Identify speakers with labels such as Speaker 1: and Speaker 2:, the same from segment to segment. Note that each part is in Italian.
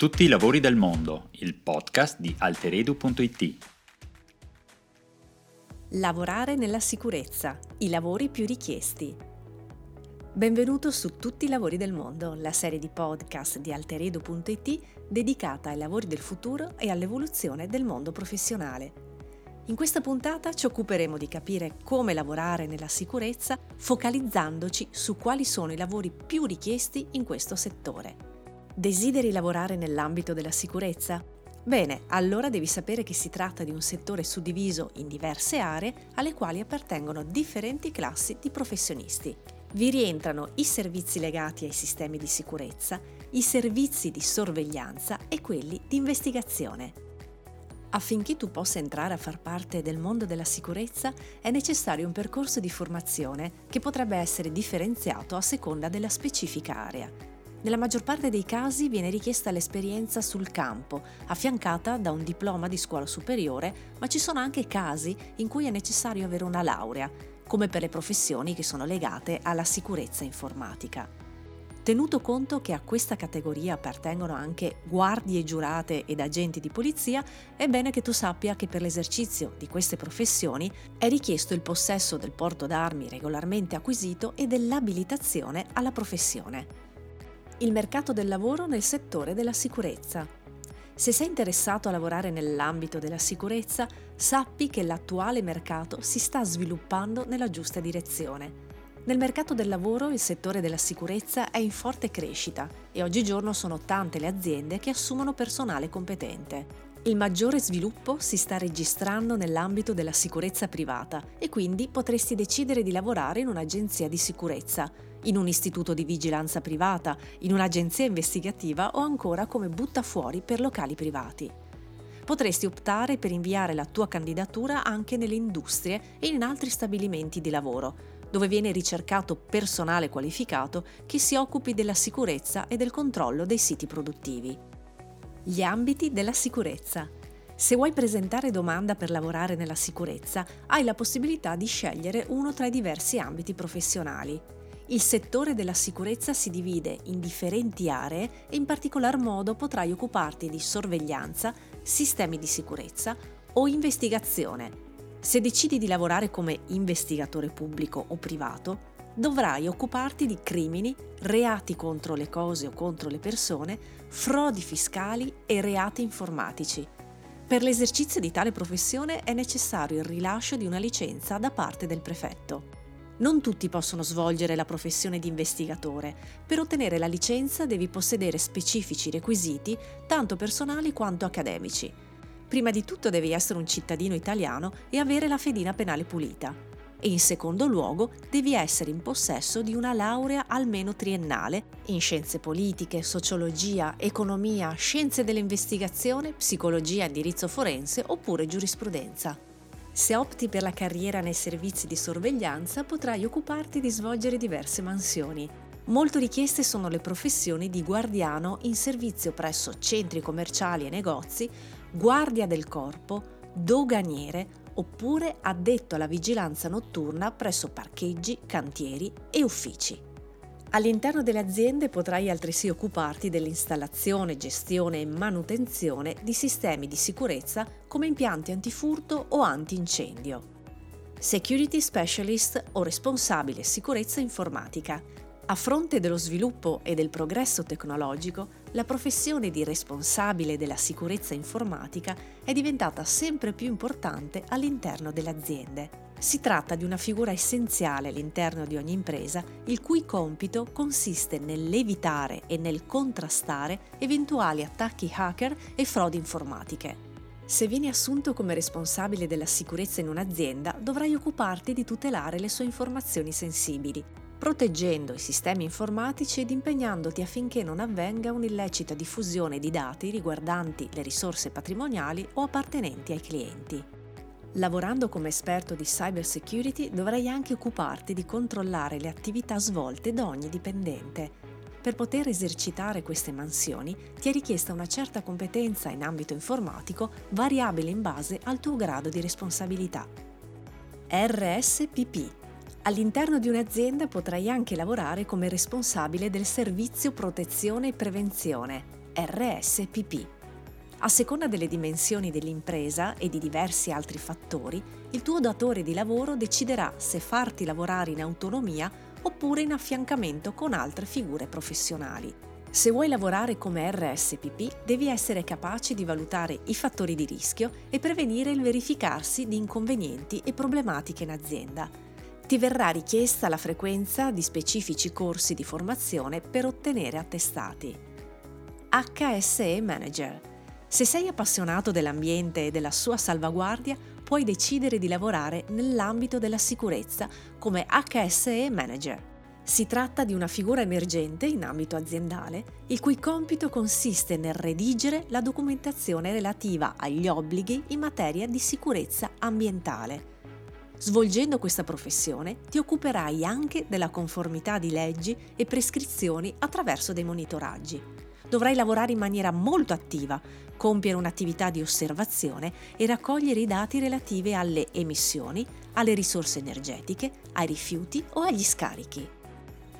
Speaker 1: Tutti i lavori del mondo, il podcast di alteredu.it.
Speaker 2: Lavorare nella sicurezza, i lavori più richiesti. Benvenuto su Tutti i lavori del mondo, la serie di podcast di alteredu.it dedicata ai lavori del futuro e all'evoluzione del mondo professionale. In questa puntata ci occuperemo di capire come lavorare nella sicurezza focalizzandoci su quali sono i lavori più richiesti in questo settore. Desideri lavorare nell'ambito della sicurezza? Bene, allora devi sapere che si tratta di un settore suddiviso in diverse aree alle quali appartengono differenti classi di professionisti. Vi rientrano i servizi legati ai sistemi di sicurezza, i servizi di sorveglianza e quelli di investigazione. Affinché tu possa entrare a far parte del mondo della sicurezza è necessario un percorso di formazione che potrebbe essere differenziato a seconda della specifica area. Nella maggior parte dei casi viene richiesta l'esperienza sul campo, affiancata da un diploma di scuola superiore, ma ci sono anche casi in cui è necessario avere una laurea, come per le professioni che sono legate alla sicurezza informatica. Tenuto conto che a questa categoria appartengono anche guardie giurate ed agenti di polizia, è bene che tu sappia che per l'esercizio di queste professioni è richiesto il possesso del porto d'armi regolarmente acquisito e dell'abilitazione alla professione il mercato del lavoro nel settore della sicurezza. Se sei interessato a lavorare nell'ambito della sicurezza, sappi che l'attuale mercato si sta sviluppando nella giusta direzione. Nel mercato del lavoro il settore della sicurezza è in forte crescita e oggigiorno sono tante le aziende che assumono personale competente. Il maggiore sviluppo si sta registrando nell'ambito della sicurezza privata e quindi potresti decidere di lavorare in un'agenzia di sicurezza, in un istituto di vigilanza privata, in un'agenzia investigativa o ancora come buttafuori per locali privati. Potresti optare per inviare la tua candidatura anche nelle industrie e in altri stabilimenti di lavoro, dove viene ricercato personale qualificato che si occupi della sicurezza e del controllo dei siti produttivi. Gli ambiti della sicurezza. Se vuoi presentare domanda per lavorare nella sicurezza, hai la possibilità di scegliere uno tra i diversi ambiti professionali. Il settore della sicurezza si divide in differenti aree e in particolar modo potrai occuparti di sorveglianza, sistemi di sicurezza o investigazione. Se decidi di lavorare come investigatore pubblico o privato, dovrai occuparti di crimini, reati contro le cose o contro le persone, frodi fiscali e reati informatici. Per l'esercizio di tale professione è necessario il rilascio di una licenza da parte del prefetto. Non tutti possono svolgere la professione di investigatore. Per ottenere la licenza devi possedere specifici requisiti, tanto personali quanto accademici. Prima di tutto devi essere un cittadino italiano e avere la fedina penale pulita e in secondo luogo devi essere in possesso di una laurea almeno triennale in scienze politiche, sociologia, economia, scienze dell'investigazione, psicologia, indirizzo forense oppure giurisprudenza. Se opti per la carriera nei servizi di sorveglianza potrai occuparti di svolgere diverse mansioni. Molto richieste sono le professioni di guardiano in servizio presso centri commerciali e negozi, guardia del corpo, doganiere, oppure addetto alla vigilanza notturna presso parcheggi, cantieri e uffici. All'interno delle aziende potrai altresì occuparti dell'installazione, gestione e manutenzione di sistemi di sicurezza come impianti antifurto o antincendio. Security Specialist o responsabile sicurezza informatica a fronte dello sviluppo e del progresso tecnologico, la professione di responsabile della sicurezza informatica è diventata sempre più importante all'interno delle aziende. Si tratta di una figura essenziale all'interno di ogni impresa, il cui compito consiste nell'evitare e nel contrastare eventuali attacchi hacker e frodi informatiche. Se vieni assunto come responsabile della sicurezza in un'azienda, dovrai occuparti di tutelare le sue informazioni sensibili, proteggendo i sistemi informatici ed impegnandoti affinché non avvenga un'illecita diffusione di dati riguardanti le risorse patrimoniali o appartenenti ai clienti. Lavorando come esperto di cyber security dovrai anche occuparti di controllare le attività svolte da ogni dipendente. Per poter esercitare queste mansioni ti è richiesta una certa competenza in ambito informatico variabile in base al tuo grado di responsabilità. RSPP All'interno di un'azienda potrai anche lavorare come responsabile del servizio protezione e prevenzione, RSPP. A seconda delle dimensioni dell'impresa e di diversi altri fattori, il tuo datore di lavoro deciderà se farti lavorare in autonomia oppure in affiancamento con altre figure professionali. Se vuoi lavorare come RSPP, devi essere capace di valutare i fattori di rischio e prevenire il verificarsi di inconvenienti e problematiche in azienda. Ti verrà richiesta la frequenza di specifici corsi di formazione per ottenere attestati. HSE Manager se sei appassionato dell'ambiente e della sua salvaguardia, puoi decidere di lavorare nell'ambito della sicurezza come HSE Manager. Si tratta di una figura emergente in ambito aziendale, il cui compito consiste nel redigere la documentazione relativa agli obblighi in materia di sicurezza ambientale. Svolgendo questa professione ti occuperai anche della conformità di leggi e prescrizioni attraverso dei monitoraggi. Dovrai lavorare in maniera molto attiva, compiere un'attività di osservazione e raccogliere i dati relativi alle emissioni, alle risorse energetiche, ai rifiuti o agli scarichi.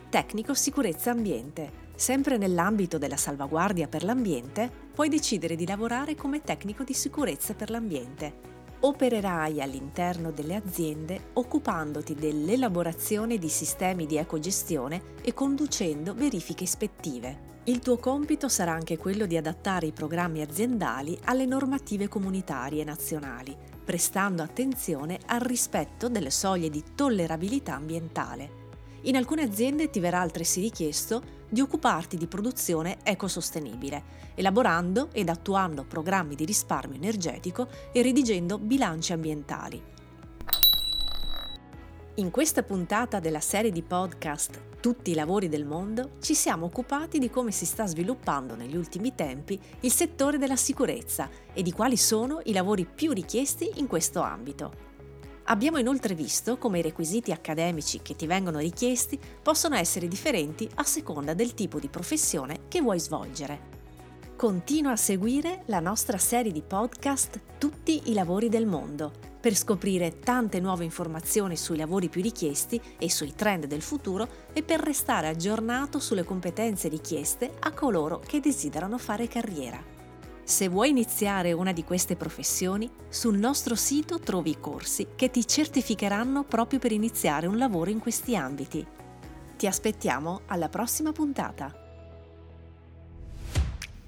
Speaker 2: Tecnico sicurezza ambiente. Sempre nell'ambito della salvaguardia per l'ambiente, puoi decidere di lavorare come tecnico di sicurezza per l'ambiente. Opererai all'interno delle aziende occupandoti dell'elaborazione di sistemi di ecogestione e conducendo verifiche ispettive. Il tuo compito sarà anche quello di adattare i programmi aziendali alle normative comunitarie nazionali, prestando attenzione al rispetto delle soglie di tollerabilità ambientale. In alcune aziende ti verrà altresì richiesto di occuparti di produzione ecosostenibile, elaborando ed attuando programmi di risparmio energetico e redigendo bilanci ambientali. In questa puntata della serie di podcast tutti i lavori del mondo, ci siamo occupati di come si sta sviluppando negli ultimi tempi il settore della sicurezza e di quali sono i lavori più richiesti in questo ambito. Abbiamo inoltre visto come i requisiti accademici che ti vengono richiesti possono essere differenti a seconda del tipo di professione che vuoi svolgere. Continua a seguire la nostra serie di podcast Tutti i lavori del mondo per scoprire tante nuove informazioni sui lavori più richiesti e sui trend del futuro e per restare aggiornato sulle competenze richieste a coloro che desiderano fare carriera. Se vuoi iniziare una di queste professioni, sul nostro sito trovi corsi che ti certificheranno proprio per iniziare un lavoro in questi ambiti. Ti aspettiamo alla prossima puntata.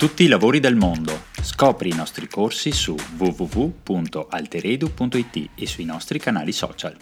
Speaker 1: Tutti i lavori del mondo Scopri i nostri corsi su www.alteredu.it e sui nostri canali social.